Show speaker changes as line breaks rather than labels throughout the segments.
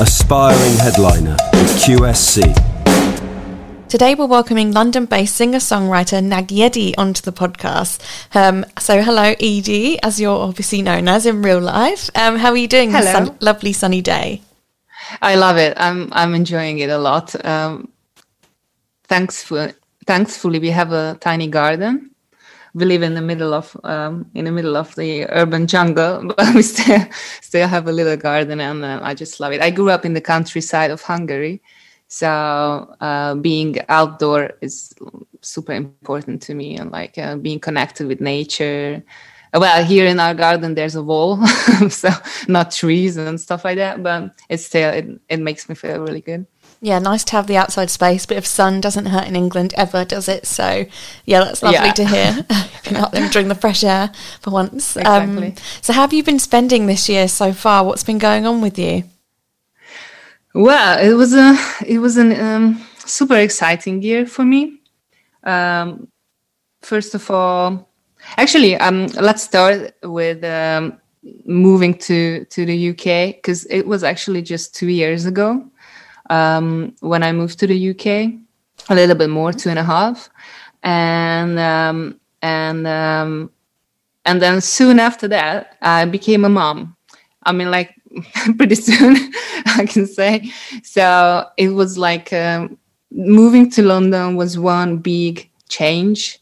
aspiring headliner with QSC.
Today we're welcoming London-based singer-songwriter Nagyedi onto the podcast. Um, so hello, Edie, as you're obviously known as in real life. Um, how are you doing
hello.
this sun- lovely sunny day?
I love it. I'm I'm enjoying it a lot. Um, thanks for, thankfully, we have a tiny garden. We live in the middle of um, in the middle of the urban jungle, but we still still have a little garden, and uh, I just love it. I grew up in the countryside of Hungary, so uh, being outdoor is super important to me, and like uh, being connected with nature. Well, here in our garden, there's a wall, so not trees and stuff like that, but it's still it, it makes me feel really good.
Yeah, nice to have the outside space. Bit of sun doesn't hurt in England ever, does it? So, yeah, that's lovely
Yeah.
to hear. You're not enjoying the fresh air for once.
Exactly.
Um, so, how have you been spending this year so far? What's been going on with you?
Well, it was a it was an um, super exciting year for me. Um, first of all, actually, um, let's start with um, moving to to the UK because it was actually just two years ago um, when I moved to the UK, a little bit more, two and a half, and um, and um, and then soon after that, I became a mom. I mean, like pretty soon, I can say. So it was like um, moving to London was one big change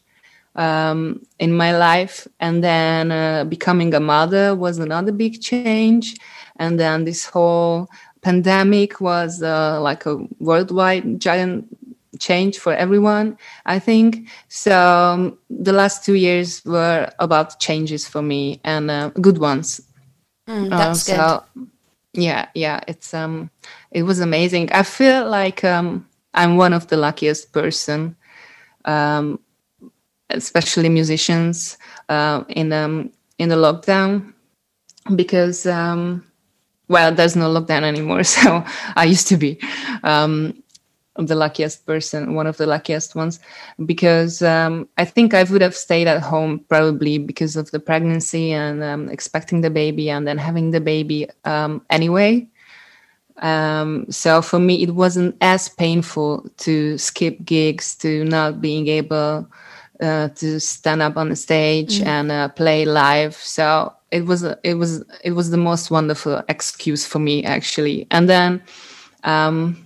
um, in my life, and then uh, becoming a mother was another big change, and then this whole pandemic was uh, like a worldwide giant change for everyone i think. So um, the last two years were about changes for me and uh, good ones.
Mm,
uh,
that's good.
yeah yeah it's um it was amazing. I feel like um i'm one of the luckiest person um especially musicians uh, in um in the lockdown because um well there's no lockdown anymore so i used to be um the luckiest person one of the luckiest ones because um, i think i would have stayed at home probably because of the pregnancy and um, expecting the baby and then having the baby um, anyway. Um, so for me it wasn't as painful to skip gigs to not being able uh, to stand up on the stage and uh, play live so it was it was it was the most wonderful excuse for me actually and then um,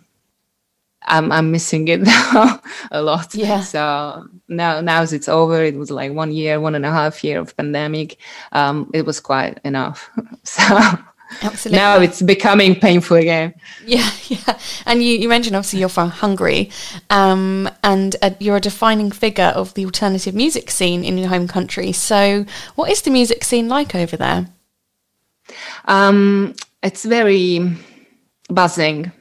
I'm I'm missing it now a lot.
Yeah.
So now now it's over, it was like one year, one and a half year of pandemic. Um, it was quite enough. So
Absolutely.
now it's becoming painful again.
Yeah, yeah. And you, you mentioned obviously you're from Hungary, um, and uh, you're a defining figure of the alternative music scene in your home country. So, what is the music scene like over there?
Um, it's very buzzing.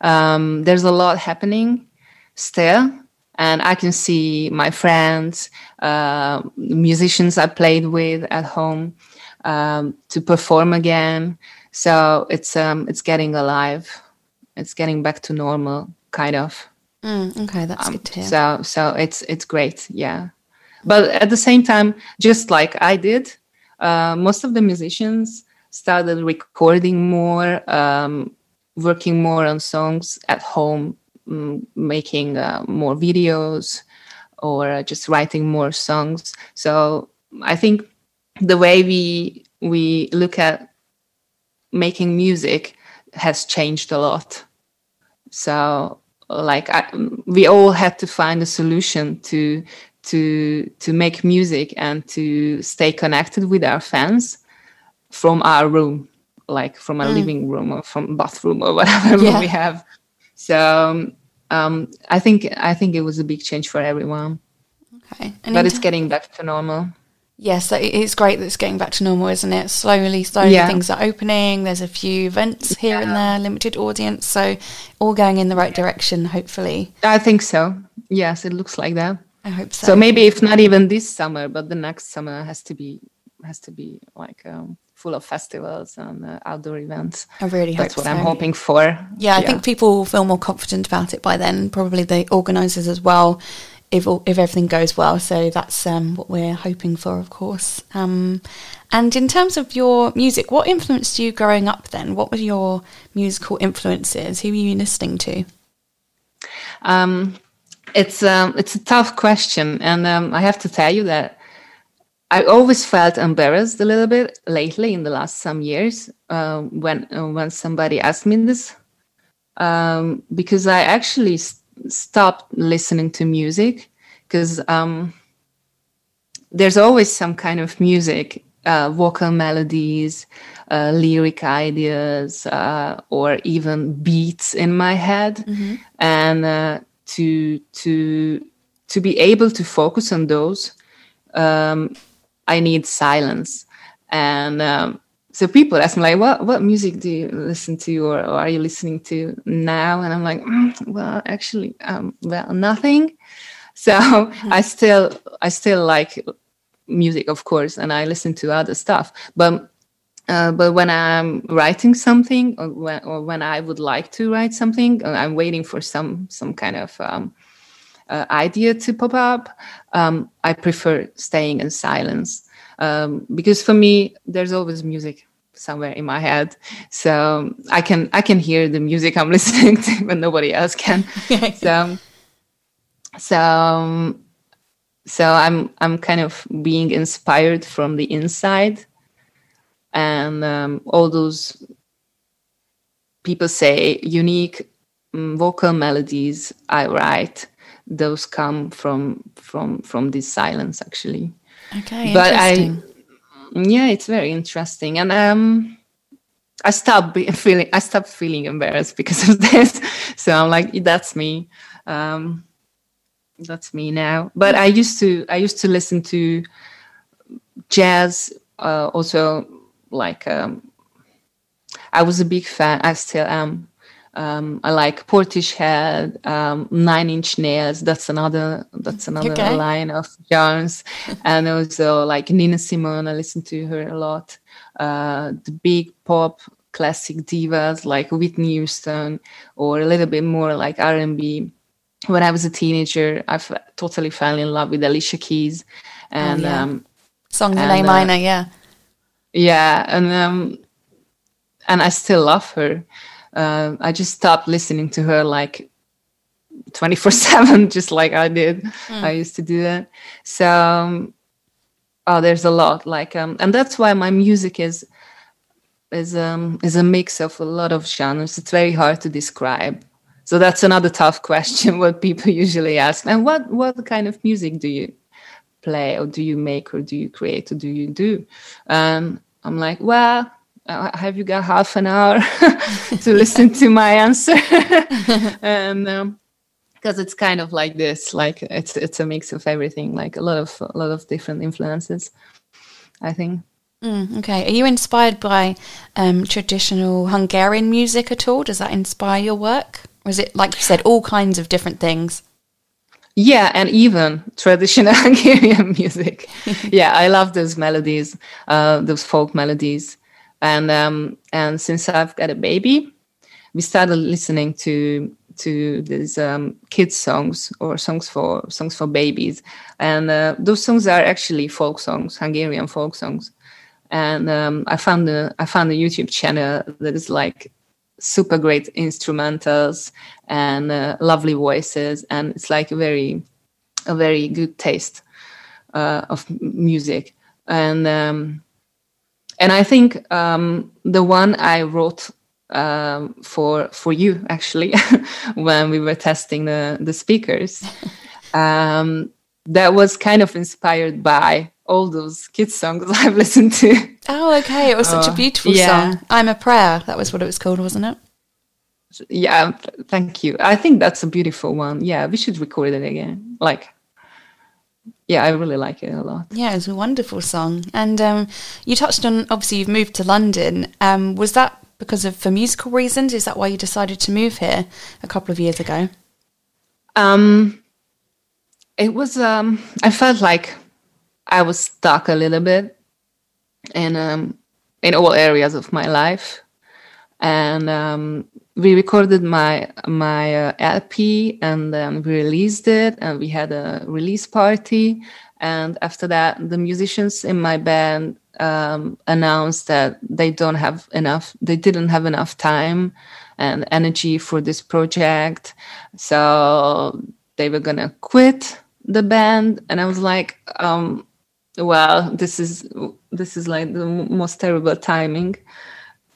Um, there's a lot happening still, and I can see my friends, uh, musicians I played with at home, um, to perform again. So it's um, it's getting alive. It's getting back to normal, kind of.
Mm, okay, that's good to hear.
So so it's it's great, yeah. But at the same time, just like I did, uh, most of the musicians started recording more, um, working more on songs at home, mm, making uh, more videos, or just writing more songs. So I think the way we we look at making music has changed a lot. So like I, we all had to find a solution to to to make music and to stay connected with our fans from our room like from our living room or from bathroom or whatever room
Yeah.
we have. So um, i think i think it was a big change for everyone.
Okay, and
but it's
t-
getting back to normal
yes, it's great that it's getting back to normal, isn't it? Slowly, slowly,
Yeah.
things are opening. There's a few events here and there, limited audience, so all going in the right direction. Hopefully,
i think so yes it looks like that
I hope so.
so maybe if not even this summer but the next summer has to be has to be like um, full of festivals and uh, outdoor events
I really
that's what i'm hoping for
Yeah, I think people will feel more confident about it by then. Probably the organisers as well. If all, if everything goes well. So that's um, what we're hoping for, of course. Um, and in terms of your music, what influenced you growing up? Then, what were your musical influences? Who were you listening to?
Um, it's um, it's a tough question, and um, I have to tell you that I always felt embarrassed a little bit lately in the last some years uh, when uh, when somebody asked me this um, because I actually st- stopped listening to music because um, there's always some kind of music, uh, vocal melodies, uh, lyric ideas, uh, or even beats in my head, mm-hmm. and uh, to to to be able to focus on those. Um, I need silence. And um, so people ask me like, what what music do you listen to, or, or are you listening to now? And I'm like, mm, well, actually, um, well, nothing. So mm-hmm. I still I still like music, of course, and I listen to other stuff. But uh, but when I'm writing something, or when, or when I would like to write something, uh, I'm waiting for some some kind of um, uh, idea to pop up, um, I prefer staying in silence um, because for me, there's always music somewhere in my head, so I can I can hear the music I'm listening to when nobody else can. so so so I'm I'm kind of being inspired from the inside, and um, all those people say unique um, vocal melodies I write those come from from from this silence actually.
Okay but i
yeah it's very interesting. And um i stopped feeling i stopped feeling embarrassed because of this. So i'm like that's me. Um that's me now. But i used to i used to listen to jazz uh, also like um i was a big fan i still am um, I like Portishead, um, Nine Inch Nails. That's another that's another okay. line of Jones, and also like Nina Simone. I listen to her a lot. Uh, the big pop classic divas like Whitney Houston, or a little bit more like R and B. When I was a teenager, I f- totally fell in love with Alicia Keys, and oh, yeah. um,
songs in A minor, uh, yeah,
yeah, and um, and I still love her uh, I just stopped listening to her like 24 7, just like I did. Mm. I used to do that. So, um, oh, there's a lot like, um, and that's why my music is is um is a mix of a lot of genres. It's very hard to describe. So that's another tough question. What people usually ask, and what what kind of music do you play, or do you make, or do you create, or do you do? And I'm like, well, uh, have you got half an hour to listen to my answer. And because um, it's kind of like this like it's it's a mix of everything like a lot of a lot of different influences i think.
Mm, okay. Are you inspired by um, traditional hungarian music at all? Does that inspire your work? Or is it like you said all kinds of different things?
Yeah and even traditional hungarian music. Yeah i love those melodies uh, those folk melodies and um, and since I've got a baby, we started listening to to these um, kids songs or songs for songs for babies, and uh, those songs are actually folk songs, Hungarian folk songs. And um, I found a I found a YouTube channel that is like super great instrumentals and uh, lovely voices, and it's like a very a very good taste uh, of music. And um, and I think um, the one I wrote um, for for you actually when we were testing the the speakers, um, that was kind of inspired by all those kids songs I've listened to.
Oh, okay! It was such a uh, beautiful yeah. song. "I'm a Prayer." That was what it was called, wasn't it?
Yeah, thank you. I think that's a beautiful one. Yeah, we should record it again. Like yeah, I really like it a lot.
Yeah, it's a wonderful song. And um, you touched on obviously you've moved to London. Um, was that because of for musical reasons? Is that why you decided to move here a couple of years ago?
Um, it was. Um, I felt like I was stuck a little bit in um, in all areas of my life, and um, we recorded my my uh, LP and then we released it and we had a release party. And after that the musicians in my band um, announced that they don't have enough they didn't have enough time and energy for this project. So they were gonna quit the band. And i was like um, well this is this is like the most terrible timing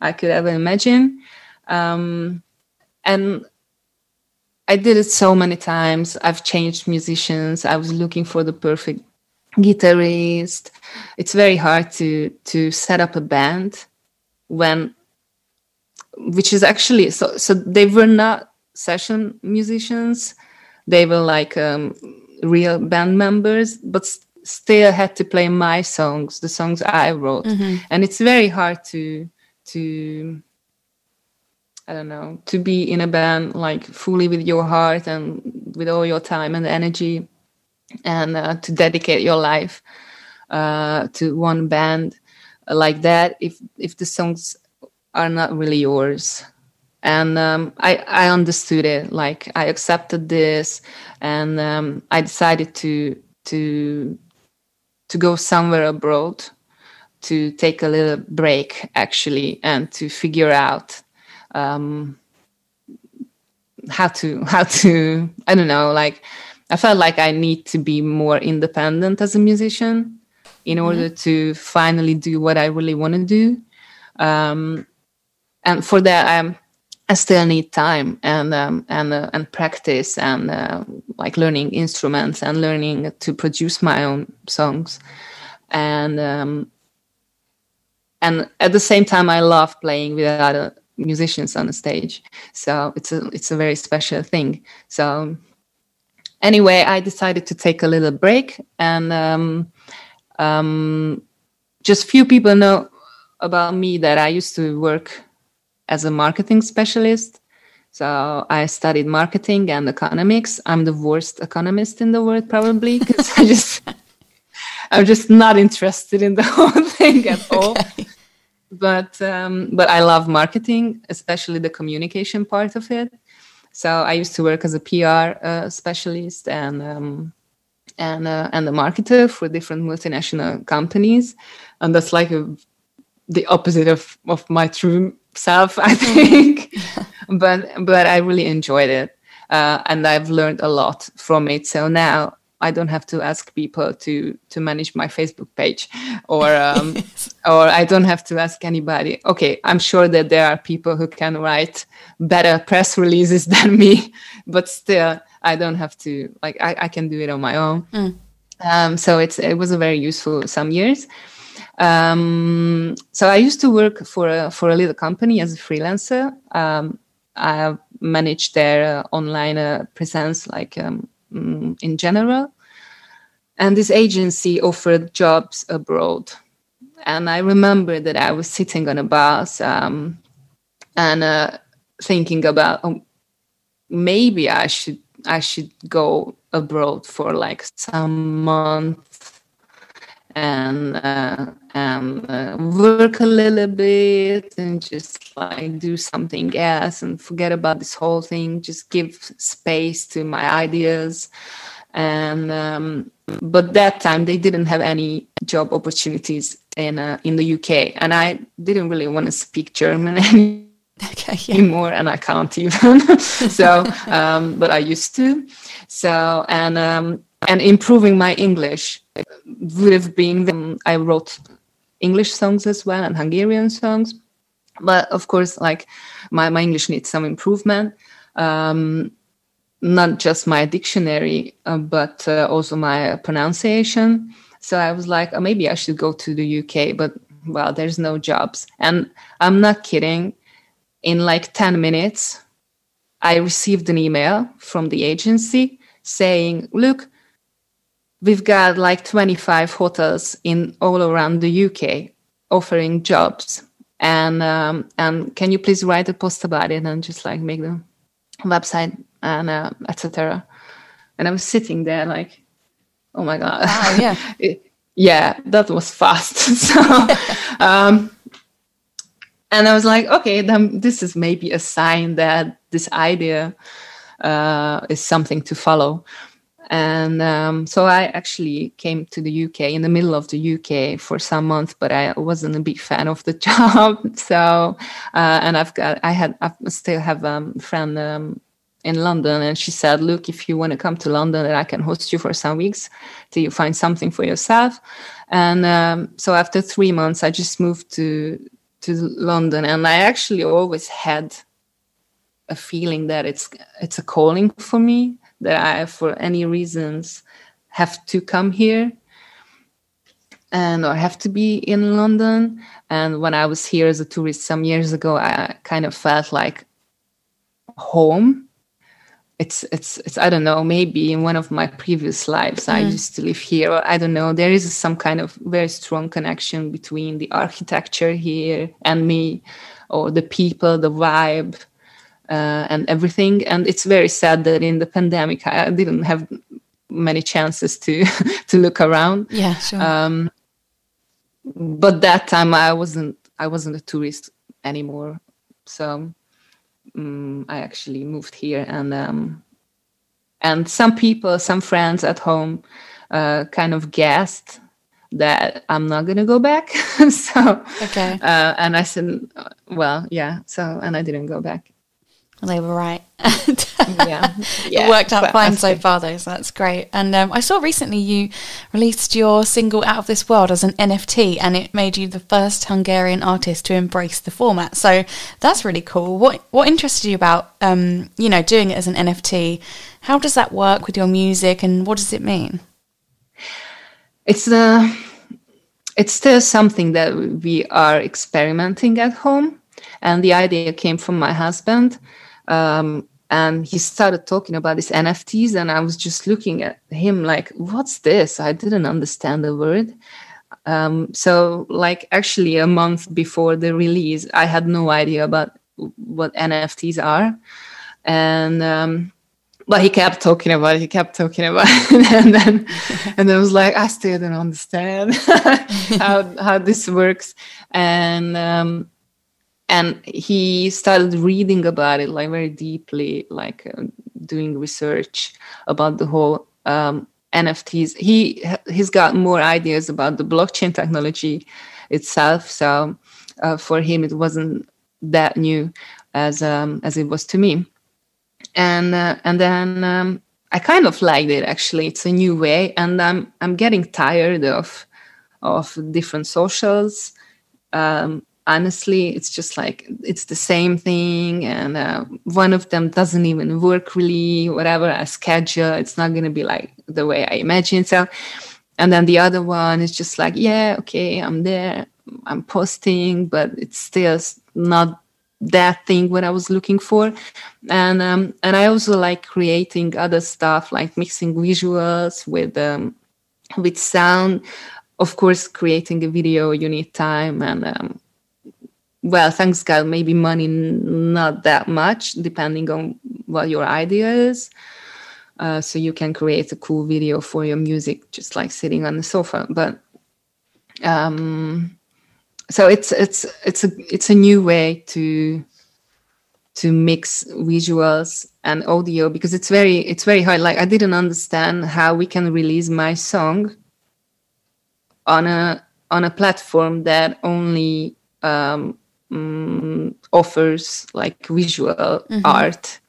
i could ever imagine um, and I did it so many times. I've changed musicians. I was looking for the perfect guitarist. It's very hard to to set up a band when, which is actually so. So they were not session musicians. They were like um, real band members, but still had to play my songs, the songs I wrote, mm-hmm. and it's very hard to to I don't know, to be in a band like fully with your heart and with all your time and energy, and uh, to dedicate your life uh, to one band like that. If if the songs are not really yours, and um, I I understood it. Like I accepted this, and um, I decided to to to go somewhere abroad to take a little break actually and to figure out um, how to how to I don't know like I felt like I need to be more independent as a musician in mm-hmm. order to finally do what I really want to do. Um, and for that, I'm, I still need time and um, and uh, and practice and uh, like learning instruments and learning to produce my own songs. And um, and at the same time, I love playing with other musicians on the stage. So it's a it's a very special thing. So anyway, I decided to take a little break, and um, um, just few people know about me that I used to work as a marketing specialist. So I studied marketing and economics. I'm the worst economist in the world, probably, because I just I'm just not interested in the whole thing at all but um, but I love marketing, especially the communication part of it. So I used to work as a PR uh, specialist and um, and uh, and a marketer for different multinational companies, and that's like a, the opposite of of my true self, I think. but but I really enjoyed it, uh, and I've learned a lot from it. So now I don't have to ask people to to manage my Facebook page, or um, or I don't have to ask anybody. Okay, I'm sure that there are people who can write better press releases than me, but still, I don't have to. Like, I, I can do it on my own. Mm. Um, so it's it was a very useful some years. Um, so I used to work for a, for a little company as a freelancer. Um, I managed their uh, online uh, presence, like um, mm, in general and this agency offered jobs abroad. And i remember that i was sitting on a bus um, and uh, thinking about oh, maybe i should i should go abroad for like some month and uh, and uh, work a little bit and just like do something else and forget about this whole thing. Just give space to my ideas. And um, but that time they didn't have any job opportunities in uh, in the UK, and I didn't really want to speak German any, okay, yeah. anymore, and I can't even. so, um, but I used to. So and um, and improving my English would have been. Um, I wrote English songs as well and Hungarian songs, but of course, like my my English needs some improvement. Um, not just my dictionary, uh, but uh, also my pronunciation. So I was like, oh, maybe I should go to the UK, but well, there's no jobs. And I'm not kidding. In like 10 minutes, I received an email from the agency saying, look, we've got like 25 hotels in all around the UK offering jobs. And um, and can you please write a post about it and just like make the website and uh, etc. And I was sitting there like, oh my god,
wow, yeah,
it, yeah, that was fast. so, um, and I was like, okay, then this is maybe a sign that this idea uh, is something to follow. And um, so I actually came to the UK in the middle of the UK for some months, but I wasn't a big fan of the job. So, uh, and I've got, I had, I still have um, a friend um, in London, and she said, "Look, if you want to come to London, I can host you for some weeks till you find something for yourself." And um, so after three months, I just moved to to London, and I actually always had a feeling that it's it's a calling for me that I, for any reasons, have to come here and or have to be in London. And when I was here as a tourist some years ago, I kind of felt like home. It's it's it's I don't know. Maybe in one of my previous lives, mm. I used to live here. Or I don't know. There is some kind of very strong connection between the architecture here and me, or the people, the vibe uh, and everything. And it's very sad that in the pandemic I didn't have many chances to to look around.
Yeah, sure. Um,
but that time I wasn't I wasn't a tourist anymore, so um, I actually moved here and um, and some people, some friends at home, uh, kind of guessed that I'm not gonna go back. so
okay,
uh, and I said, well, yeah. So and I didn't go back.
They were right.
yeah. yeah.
It worked out fine so far, though, so that's great. And um, I saw recently you released your single Out of This World as an NFT, and it made you the first Hungarian artist to embrace the format. So that's really cool. What what interested you about, um, you know, doing it as an NFT? How does that work with your music, and what does it mean?
It's uh, it's still something that we are experimenting at home, and the idea came from my husband um, and he started talking about these NFTs, and I was just looking at him like, "What's this?" I didn't understand the word. Um, so, like, actually, a month before the release, I had no idea about what NFTs are, and um, but he kept talking about it. He kept talking about it, and then and I was like, I still don't understand how how this works, and um, and he started reading about it like very deeply like uh, doing research about the whole um, nfts he he's got more ideas about the blockchain technology itself so uh, for him it wasn't that new as um, as it was to me. And uh, and then um, i kind of liked it actually. It's a new way and i'm i'm getting tired of of different socials. Um, honestly it's just like it's the same thing and uh, one of them doesn't even work really whatever i schedule. It's not going to be like the way i imagine. So and then the other one is just like yeah okay i'm there i'm posting but it's still not that thing what i was looking for. And um, and i also like creating other stuff like mixing visuals with um, with sound. Of course creating a video you need time and um, well, thanks God, maybe money not that much, depending on what your idea is. Uh, so you can create a cool video for your music, just like sitting on the sofa. But um, so it's it's it's a it's a new way to to mix visuals and audio because it's very it's very hard. Like I didn't understand how we can release my song on a on a platform that only um, um, offers like visual mm-hmm. art.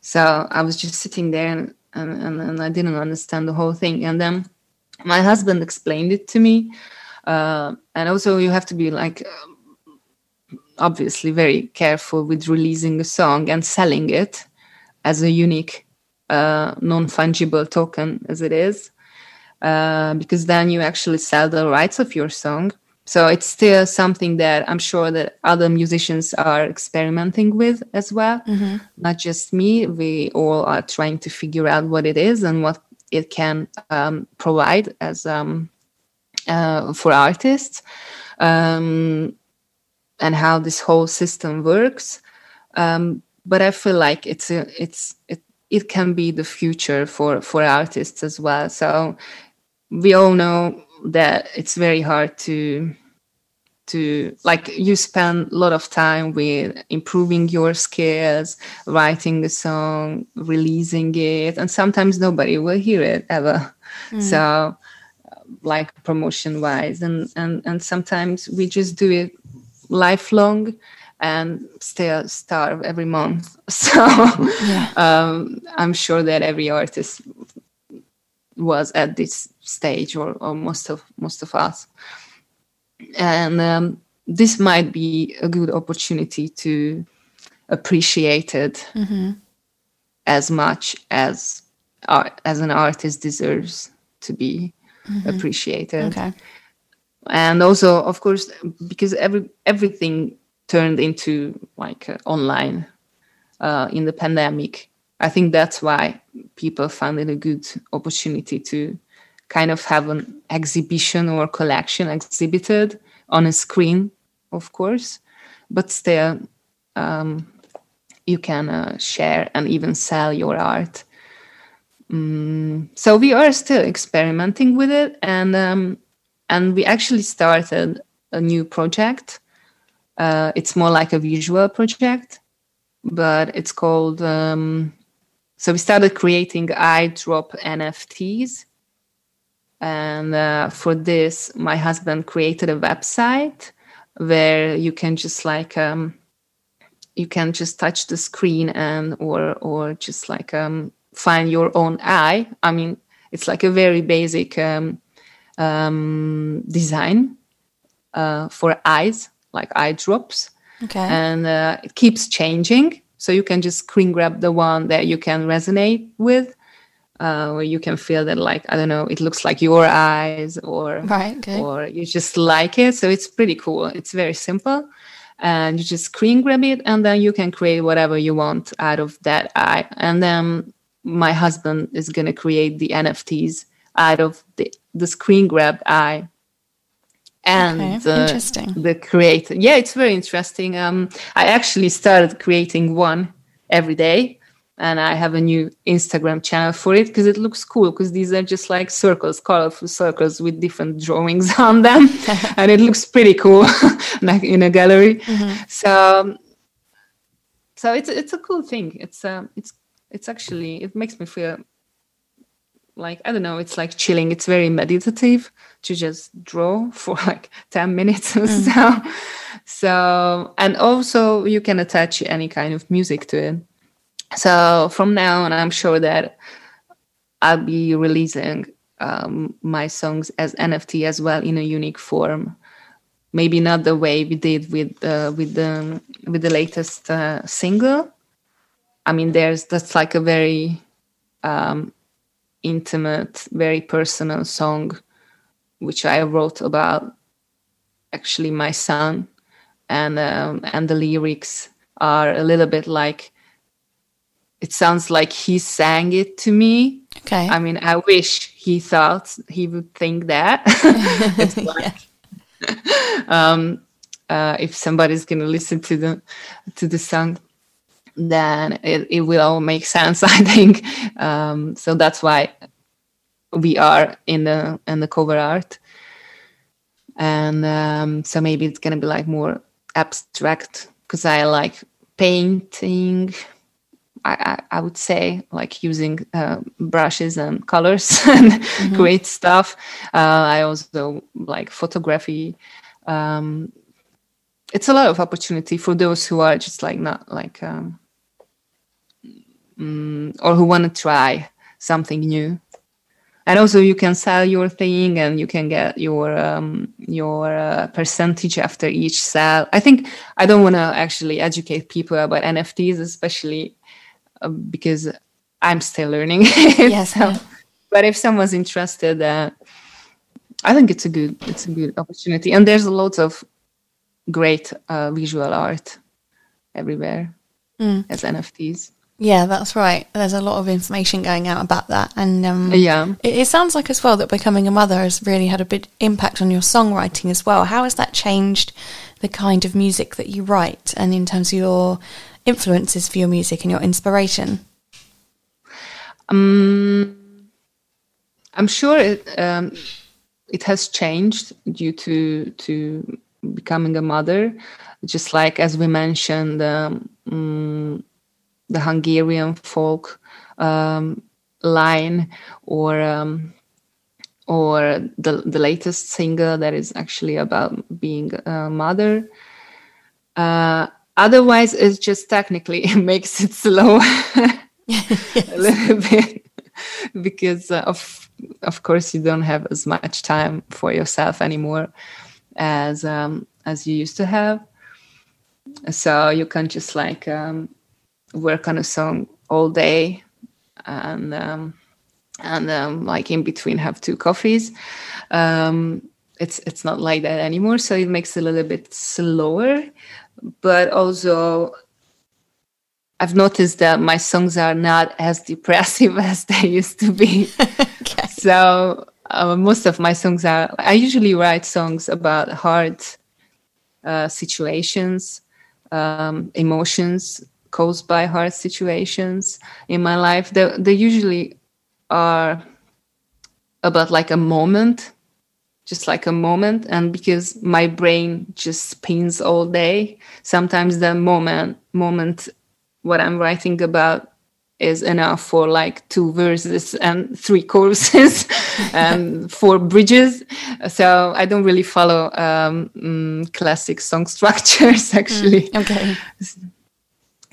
So I was just sitting there and, and, and, I didn't understand the whole thing. And then my husband explained it to me. Uh, and also, you have to be like obviously very careful with releasing a song and selling it as a unique uh, non-fungible token as it is uh, because then you actually sell the rights of your song so it's still something that i'm sure that other musicians are experimenting with as well. Mm-hmm. not just me. We all are trying to figure out what it is and what it can um, provide as um, uh, for artists. Um, and how this whole system works. Um, but i feel like it's a, it's it, it can be the future for for artists as well. So we all know that it's very hard to to like you spend a lot of time with improving your skills writing a song releasing it and sometimes nobody will hear it ever mm. so like promotion wise and and and sometimes we just do it lifelong and still starve every month so yeah. um, i'm sure that every artist was at this stage or, or most of most of us and um, this might be a good opportunity to appreciate it mm-hmm. as much as art, as an artist deserves to be mm-hmm. appreciated
okay
and also of course because every everything turned into like uh, online uh, in the pandemic i think that's why people found it a good opportunity to kind of have an exhibition or collection exhibited on a screen, of course, but still um, you can uh, share and even sell your art. Mm, so we are still experimenting with it, and um, and we actually started a new project. Uh, it's more like a visual project, but it's called. Um, so we started creating iDrop NFTs, and uh, for this, my husband created a website where you can just like um, you can just touch the screen and or or just like um, find your own eye. I mean, it's like a very basic um, um, design uh, for eyes, like eye drops.
Okay.
And uh, it keeps changing. So you can just screen grab the one that you can resonate with uh, where you can feel that like i don't know it looks like your eyes or
right okay.
or you just like it. So it's pretty cool. It's very simple. And you just screen grab it and then you can create whatever you want out of that eye. And then my husband is going to create the nfts out of the, the screen grabbed eye and
okay, the, interesting.
the create yeah it's very interesting um i actually started creating one every day and I have a new Instagram channel for it because it looks cool because these are just like circles, colorful circles with different drawings on them, and it looks pretty cool, like in a gallery. Mm-hmm. So, so it's it's a cool thing. It's uh, it's it's actually it makes me feel like I don't know. It's like chilling. It's very meditative to just draw for like ten minutes or mm. so. So, and also you can attach any kind of music to it so from now on, I'm sure that I'll be releasing um, my songs as NFT as well in a unique form. Maybe not the way we did with uh, with the with the latest uh, single. I mean, there's that's like a very um, intimate, very personal song, which I wrote about actually my son, and um, and the lyrics are a little bit like it sounds like he sang it to me.
Okay.
I mean, I wish he thought he would think that. like, um, uh, if somebody's to listen to the to the song, then it, it will all make sense. I think. Um, so that's why we are in the in the cover art, and um, so maybe it's to be like more abstract because I like painting I, I, would say like using uh, brushes and colors and mm-hmm. create stuff. Uh, I also like photography. Um, it's a lot of opportunity for those who are just like not like um, mm, or who want to try something new. And also, you can sell your thing, and you can get your um, your uh, percentage after each sale. I think I don't want to actually educate people about NFTs, especially uh, because I'm still learning.
yes.
so, but if someone's interested, uh, I think it's a good it's a good opportunity, and there's a lot of great uh, visual art everywhere mm. as NFTs.
Yeah, that's right. There's a lot of information going out about that, and um,
yeah,
it, it, sounds like as well that becoming a mother has really had a big impact on your songwriting as well. How has that changed the kind of music that you write, and in terms of your influences for your music and your inspiration?
Um, I'm sure it um, it has changed due to to becoming a mother just like as we mentioned um, mm, the hungarian folk um, line or um, or the the latest single that is actually about being a mother. Uh, otherwise it's just technically it makes it slow a little bit because uh, of of course you don't have as much time for yourself anymore as um, as you used to have. So you can just like um, work on a song all day and um, and um, like in between have two coffees um, it's it's not like that anymore so it makes it a little bit slower but also I've noticed that my songs are not as depressive as they used to be. okay. So uh, most of my songs are. I usually write songs about hard uh, situations, um, emotions caused by hard situations in my life. They they usually are about like a moment just like a moment and because my brain just spins all day sometimes the moment moment what I'm writing about is enough for like two verses and three choruses and four bridges. So I don't really follow um, mm, classic song structures actually.
Mm, okay.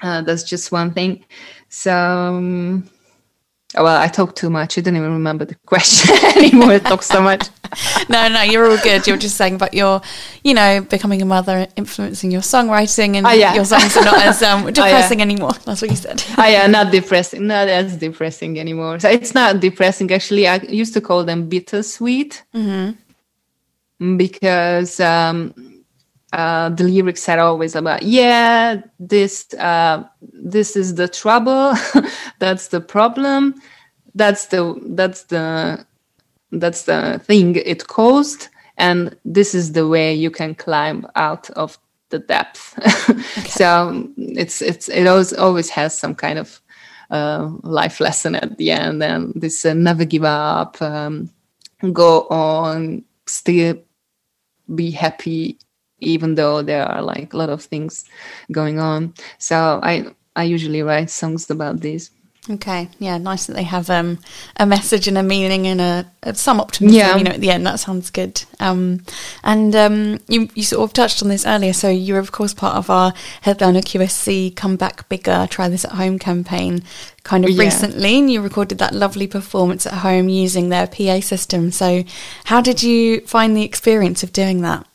Uh, that's just one thing. So um, well, I talk too much. I don't even remember the question anymore. I talk so much.
no, no, you're all good. You're just saying about your, you know, becoming a mother, influencing your songwriting, and
oh, yeah.
your songs are not as um, depressing oh, yeah. anymore. That's what you said.
oh yeah, not depressing, not as depressing anymore. So it's not depressing. Actually, I used to call them bittersweet mm-hmm. because um, uh, the lyrics are always about yeah this uh, this is the trouble. That's the problem. That's the that's the that's the thing it caused. And this is the way you can climb out of the depth. Okay. so it's it's it always always has some kind of uh, life lesson at the end. And this uh, never give up um, go on still be happy even though there are like a lot of things going on. So I I usually write songs about this.
Okay, yeah, nice that they have um, a message and a meaning and a, a some optimism. Yeah. you know, at the end. That sounds good. Um, and um, you you sort of touched on this earlier. So you're of course part of our headliner QSC Come Back Bigger, Try This at Home campaign. Kind of yeah. recently, and you recorded that lovely performance at home using their PA system. So, how did you find the experience of doing that?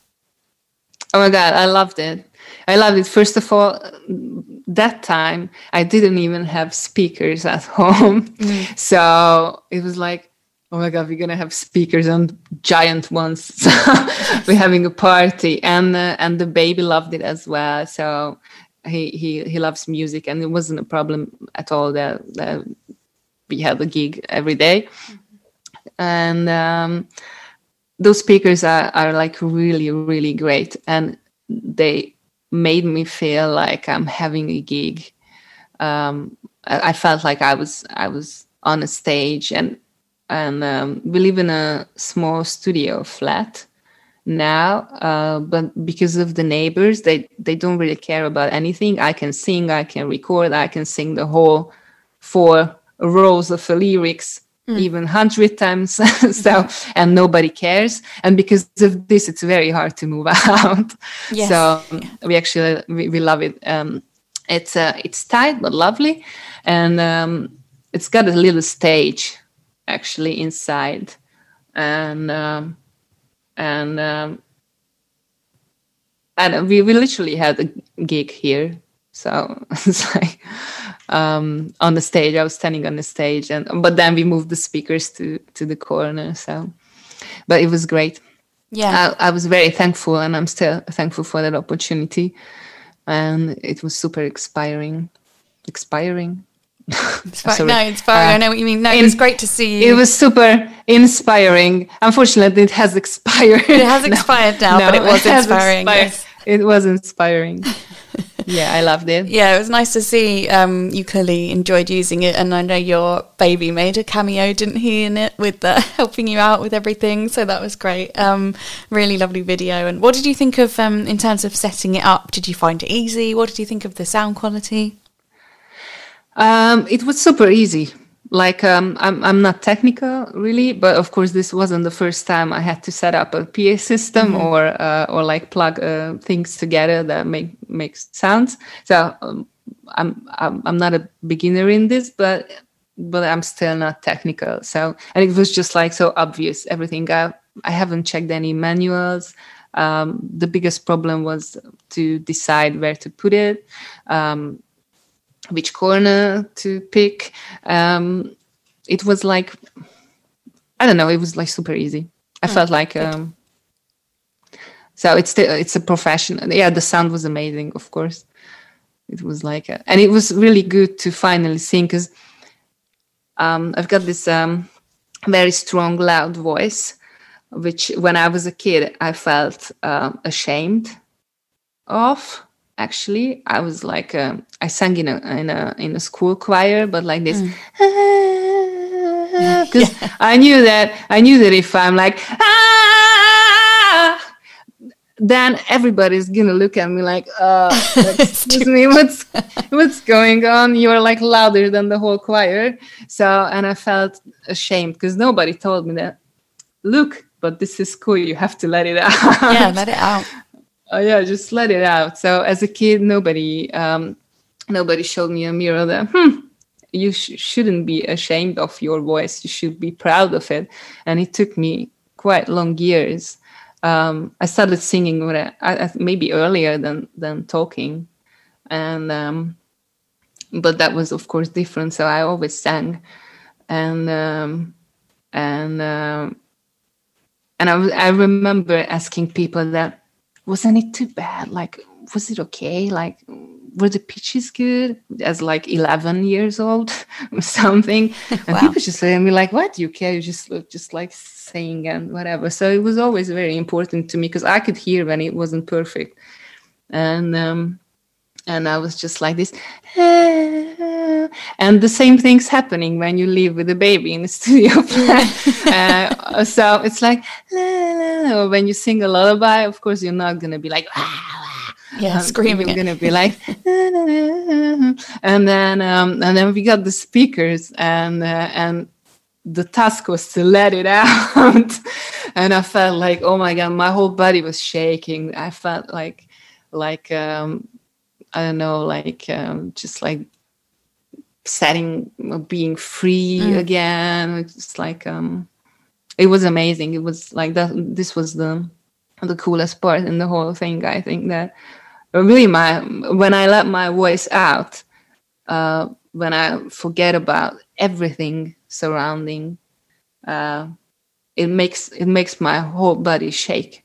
Oh my god, I loved it. I loved it. First of all, that time I didn't even have speakers at home. Mm. So it was like, oh my god, we're gonna have speakers on giant ones. So we're having a party, and uh, and the baby loved it as well. So he he he loves music, and it wasn't a problem at all that, that we had a gig every day. Mm-hmm. and. Um, those speakers are, are like really really great and they made me feel like i'm having a gig. Um, I, felt like i was i was on a stage and and um, we live in a small studio flat now uh, but because of the neighbors they they don't really care about anything. I can sing i can record i can sing the whole four rows of lyrics mm. even hundred times so and nobody cares and because of this it's very hard to move out yes. so yeah. we actually we, we love it um, it's uh, it's tight but lovely and um, it's got a little stage actually inside and um, and um, and we, we literally had a gig here so it's like um, on the stage. I was standing on the stage, and but then we moved the speakers to to the corner. So, but it was great.
Yeah,
I, I was very thankful, and I'm still thankful for that opportunity. And it was super expiring, expiring.
Inspi- no, inspiring. Uh, I know what you mean. No, in, it was great to see
you. It was super inspiring. Unfortunately, it has expired.
It has expired no, now, no, but it was it inspiring. Yes.
It was inspiring. Yeah, I loved it.
Yeah, it was nice to see um, you clearly enjoyed using it, and I know your baby made a cameo, didn't he, in it with the, helping you out with everything. So that was great. Um, really lovely video. And what did you think of um, in terms of setting it up? Did you find it easy? What did you think of the sound quality?
Um, it was super easy like um, I'm, I'm not technical really but of course this wasn't the first time i had to set up a pa system mm-hmm. or uh, or like plug uh, things together that make makes sounds. So um, I'm, I'm i'm not a beginner in this but but i'm still not technical. So and it was just like so obvious everything. I i haven't checked any manuals. Um, the biggest problem was to decide where to put it. Um, which corner to pick. Um, it was like I don't know. It was like super easy. I oh, felt like um, so it's the, it's a profession. Yeah, the sound was amazing. Of course, it was like a, and it was really good to finally sing because um, I've got this um, very strong, loud voice, which when I was a kid I felt uh, ashamed of actually i was like uh, i sang in a in a in a school choir but like this. Because mm. yeah. i knew that i knew that if i'm like ah, then everybody's gonna look at me like uh excuse me what's what's going on? You're like louder than the whole choir. So and i felt ashamed because nobody told me that. Look but this is cool you have to let it out.
Yeah let it out
oh yeah just let it out. So as a kid nobody um, nobody showed me a mirror that hmm, you sh- shouldn't be ashamed of your voice. You should be proud of it. And it took me quite long years. Um, i started singing when I, I, maybe earlier than than talking. And um, but that was of course different. So i always sang. And um, and um, and I, I remember asking people that wasn't it too bad? Like, was it okay? Like, were the pitches good as like 11 years old or something? And wow. people just say, I mean, like, what you care? You just, just like saying and whatever. So it was always very important to me because I could hear when it wasn't perfect. And, um, and I was just like this. And the same thing's happening when you live with a baby in the studio. uh, so it's like, when you sing a lullaby, of course, you're not going to be like,
yeah, um, screaming.
You're going to be like, and then, um, and then we got the speakers and, uh, and, the task was to let it out and i felt like oh my god my whole body was shaking i felt like like um I don't know, like um, just like setting, being free mm. again. It's like um, it was amazing. It was like that. This was the the coolest part in the whole thing. I think that really my when I let my voice out, uh, when I forget about everything surrounding, uh, it makes it makes my whole body shake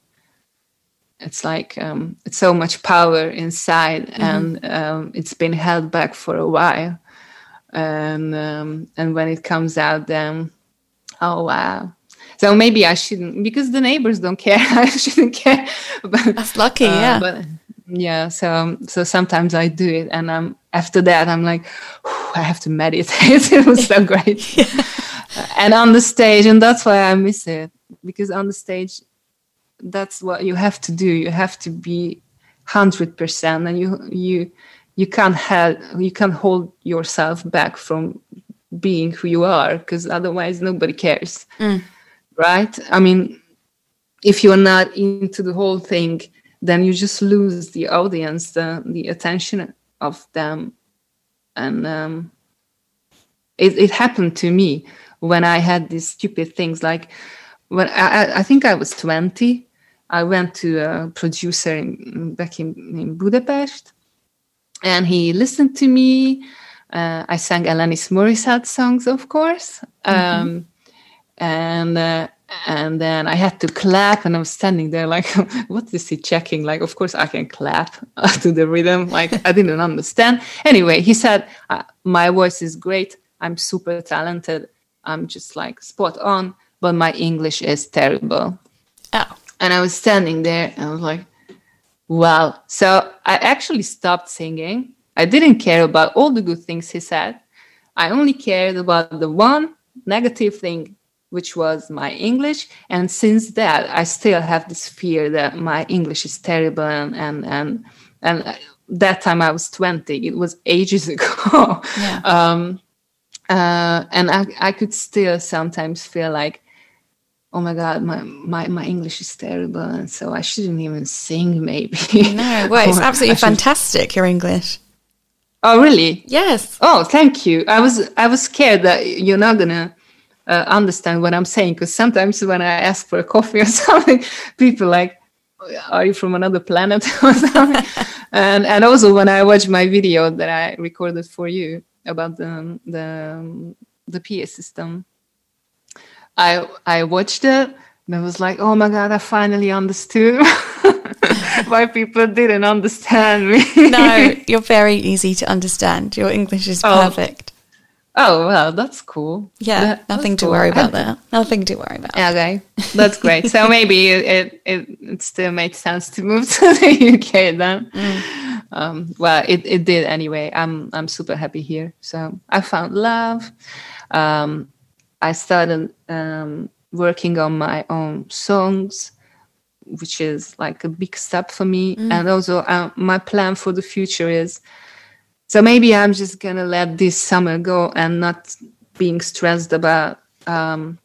it's like um, it's so much power inside mm-hmm. and um, it's been held back for a while. And um, and when it comes out then oh wow. So maybe i shouldn't because the neighbors don't care. I shouldn't care.
But, that's lucky uh, yeah.
but yeah so so sometimes i do it and um after that i'm like i have to meditate. It was so great. Yeah. and on the stage and that's why i miss it because on the stage that's what you have to do. You have to be 100% and you you you can't have you can't hold yourself back from being who you are because otherwise nobody cares. Mm. right? I mean if you're not into the whole thing then you just lose the audience the, the attention of them. And um, it, it happened to me when i had these stupid things like when I, I think i was 20 I went to a producer in, back in, in Budapest, and he listened to me. Uh, I sang Alanis Morissette songs, of course, mm-hmm. um, and uh, and then I had to clap, and I was standing there like, "What is he checking?" Like, of course, I can clap to the rhythm. Like, I didn't understand. Anyway, he said, uh, "My voice is great. I'm super talented. I'm just like spot on, but my English is terrible."
Oh.
And I was standing there and I was like, Well, so I actually stopped singing. I didn't care about all the good things he said. I only cared about the one negative thing, which was my English. And since that, I still have this fear that my English is terrible. And and and, and that time I was 20. It was ages ago.
Yeah.
um, uh, and I, I could still sometimes feel like oh my god my, my my english is terrible and so i shouldn't even sing maybe.
No, well, it's absolutely
should-
fantastic, your English.
oh really?
Yes.
oh thank you. I was i was scared that you're not gonna uh, understand what i'm saying because sometimes when i ask for a coffee or something people like are you from another planet? or something. And and also when i watch my video that i recorded for you about the the the pa system I I watched it and I was like, oh my god, I finally understood why people didn't understand me.
No, you're very easy to understand. Your English is
Oh.
perfect.
oh well, that's cool.
Yeah,
That-
nothing to
cool.
worry
I-
about there. Nothing to worry about.
Okay, that's great. so maybe it, it it still made sense to move to the UK then. Um, well, it, it did anyway. I'm I'm super happy here. So I found love. Um, I started um, working on my own songs, which is like a big step for me. And also, uh, my plan for the future is so maybe I'm just gonna let this summer go and not being stressed about um,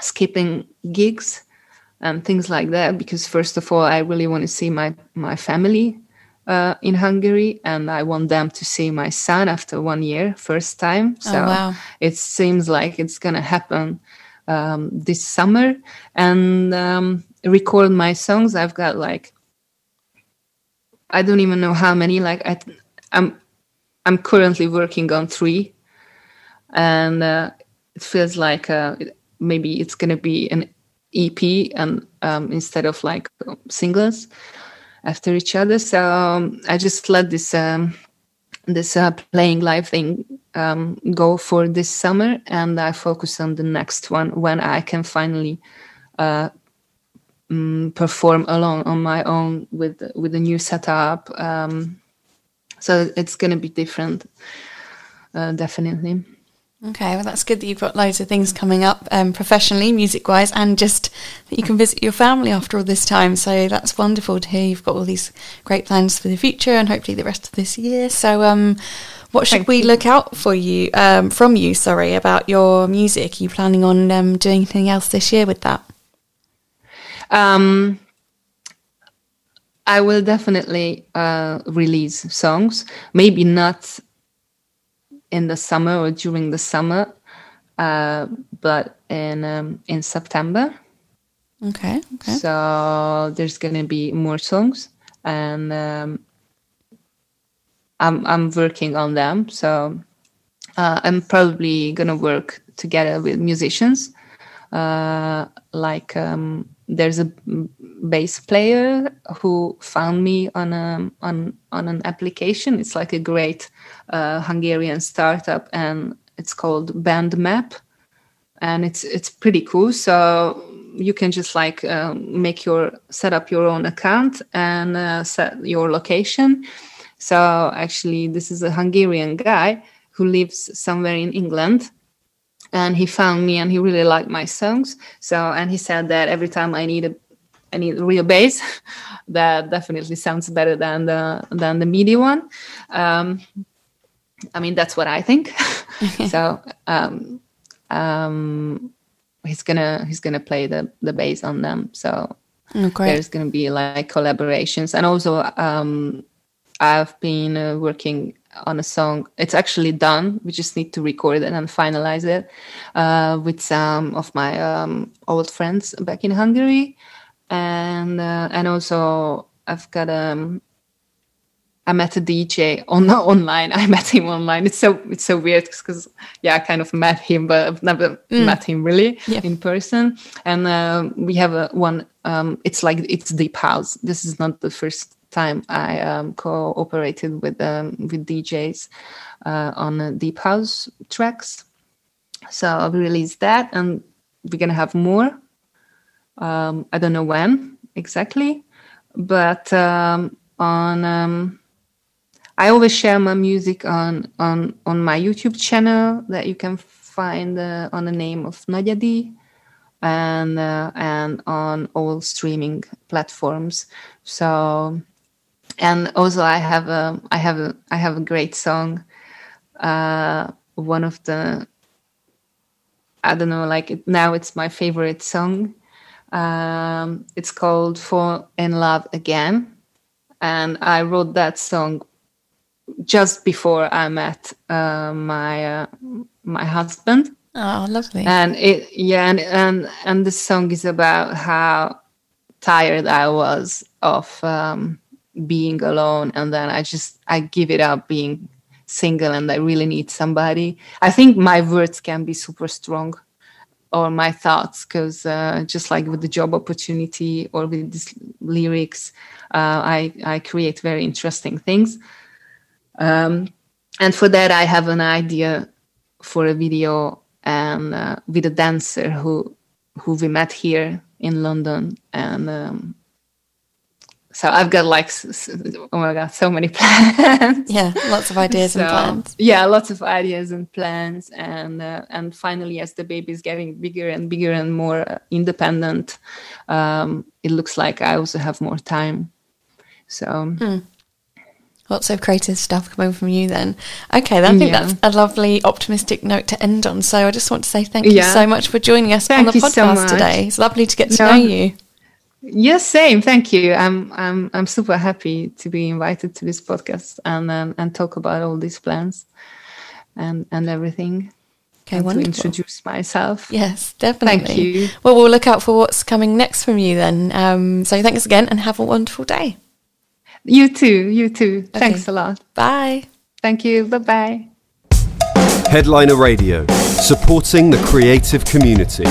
skipping gigs and things like that because first of all i really want to see my my family uh, in hungary and i want them to see my son after one year first time. So
wow.
it seems like it's going to happen um, this summer. And um, record my songs i've got like i don't even know how many like I, i'm i'm currently working on three. And uh, it feels like uh, maybe it's going to be an EP and um, instead of like singles after each other. So um, I just let this um, this uh, playing live thing um, go for this summer, and I focus on the next one when I can finally uh, mm, perform alone on my own with with a new setup. Um, so it's to be different, uh, definitely.
Okay, well, that's good that you've got loads of things coming up um, professionally, music wise, and just that you can visit your family after all this time. So that's wonderful to hear. You've got all these great plans for the future and hopefully the rest of this year. So, um, what should
Thank
we
you.
look out for you um, from you? Sorry about your music. Are you planning on um, doing anything else this year with that?
Um, I will definitely uh, release songs. Maybe not in the summer or during the summer, uh, but in um, in September.
Okay, okay.
So there's gonna be more songs, and um, I'm I'm working on them. So uh, I'm probably gonna work together with musicians. Uh, like um, there's a bass player who found me on a on on an application. It's like a great uh, Hungarian startup, and it's called Bandmap and it's it's pretty cool. So you can just like um, make your set up your own account and uh, set your location. So actually, this is a Hungarian guy who lives somewhere in England, and he found me and he really liked my songs. So and he said that every time I need a I need a real bass, that definitely sounds better than the than the MIDI one. Um, I mean, that's what I think. so um, um, he's gonna he's gonna play the the bass on them. So
Oh, great.
there's gonna be like collaborations, and also um, I've been uh, working on a song. It's actually done. We just need to record it and finalize it uh, with some of my um, old friends back in Hungary, and uh, and also I've got um I met a DJ on online. I met him online. It's so it's so weird because yeah, I kind of met him, but I've never met him really
Yeah.
in person. And uh, we have a one. Um, it's like it's deep house. This is not the first time I um, cooperated with um, with DJs uh, on uh, deep house tracks. So I've released that, and we're gonna have more. Um, I don't know when exactly, but um, on. Um, I always share my music on on on my YouTube channel that you can find uh, on the name of Nagyadi, and uh, and on all streaming platforms. So, and also I have a I have a I have a great song. Uh, one of the I don't know, like it, now it's my favorite song. Um, it's called "Fall in Love Again," and I wrote that song just before I met uh, my uh, my husband.
Oh, lovely.
And it yeah, and and and the song is about how tired I was of um, being alone, and then I just I give it up being single, and I really need somebody. I think my words can be super strong, or my thoughts, because uh, just like with the job opportunity or with these lyrics, uh, I I create very interesting things. Um, and for that, I have an idea for a video and uh, with a dancer who who we met here in London, and um, so I've got like oh my god, so many plans.
Yeah, lots of ideas
so,
and plans.
Yeah, lots of ideas and plans, and uh, and finally, as the baby is getting bigger and bigger and more uh, independent, um, it looks like I also have more time. So.
Hmm. Lots of creative stuff coming from you then. Okay, I think yeah. that's a lovely optimistic note to end on. So I just want to say thank you so much for joining us
thank
on the podcast
so
today. It's lovely to get to no. know you.
Yes, same. Thank you. I'm I'm I'm super happy to be invited to this podcast and um, and talk about all these plans and and everything.
Okay, and wonderful.
To introduce myself.
Yes, definitely.
Thank you.
Well, we'll look out for what's coming next from you then. Um, so thanks again and have a wonderful day.
You too. You too. Okay. Thanks a lot.
Bye.
Thank you. Bye bye.
Headliner Radio, supporting the creative community.